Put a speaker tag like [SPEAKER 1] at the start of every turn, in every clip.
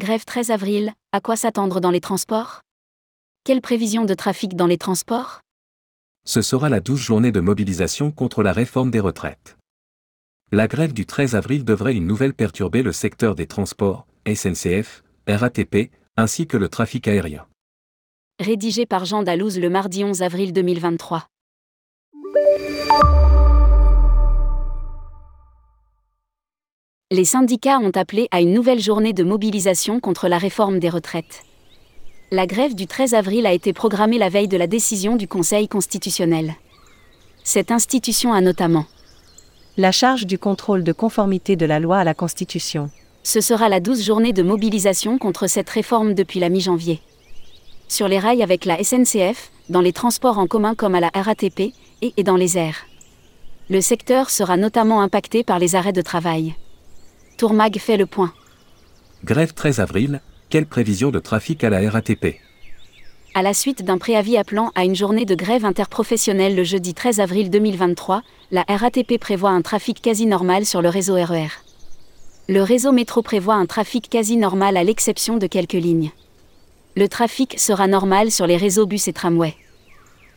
[SPEAKER 1] Grève 13 avril, à quoi s'attendre dans les transports? Quelles prévisions de trafic dans les transports?
[SPEAKER 2] Ce sera la douze journée de mobilisation contre la réforme des retraites. La grève du 13 avril devrait une nouvelle perturber le secteur des transports, SNCF, RATP, ainsi que le trafic aérien.
[SPEAKER 1] Rédigé par Jean Dalouse le mardi 11 avril 2023. Les syndicats ont appelé à une nouvelle journée de mobilisation contre la réforme des retraites. La grève du 13 avril a été programmée la veille de la décision du Conseil constitutionnel. Cette institution a notamment
[SPEAKER 3] la charge du contrôle de conformité de la loi à la Constitution.
[SPEAKER 1] Ce sera la douze journée de mobilisation contre cette réforme depuis la mi-janvier. Sur les rails avec la SNCF, dans les transports en commun comme à la RATP, et, et dans les airs. Le secteur sera notamment impacté par les arrêts de travail. Tourmag fait le point.
[SPEAKER 2] Grève 13 avril, quelle prévision de trafic à la RATP
[SPEAKER 1] À la suite d'un préavis appelant à une journée de grève interprofessionnelle le jeudi 13 avril 2023, la RATP prévoit un trafic quasi normal sur le réseau RER. Le réseau métro prévoit un trafic quasi normal à l'exception de quelques lignes. Le trafic sera normal sur les réseaux bus et tramway.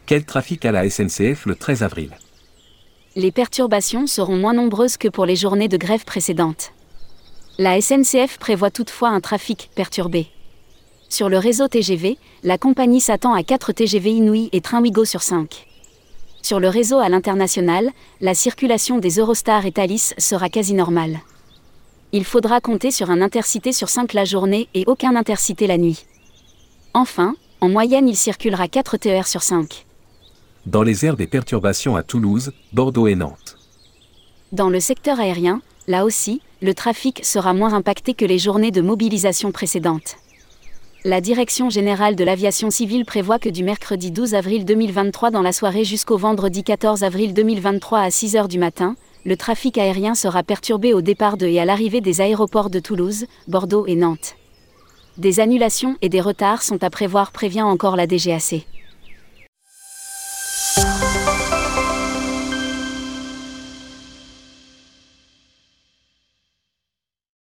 [SPEAKER 2] Quel trafic à la SNCF le 13 avril?
[SPEAKER 1] Les perturbations seront moins nombreuses que pour les journées de grève précédentes. La SNCF prévoit toutefois un trafic perturbé. Sur le réseau TGV, la compagnie s'attend à 4 TGV Inouï et train Wigo sur 5. Sur le réseau à l'international, la circulation des Eurostar et Thalys sera quasi normale. Il faudra compter sur un intercité sur 5 la journée et aucun intercité la nuit. Enfin, en moyenne, il circulera 4 TER sur 5.
[SPEAKER 2] Dans les airs des perturbations à Toulouse, Bordeaux et Nantes.
[SPEAKER 1] Dans le secteur aérien, là aussi, le trafic sera moins impacté que les journées de mobilisation précédentes. La Direction générale de l'aviation civile prévoit que du mercredi 12 avril 2023 dans la soirée jusqu'au vendredi 14 avril 2023 à 6 h du matin, le trafic aérien sera perturbé au départ de et à l'arrivée des aéroports de Toulouse, Bordeaux et Nantes. Des annulations et des retards sont à prévoir prévient encore la DGAC.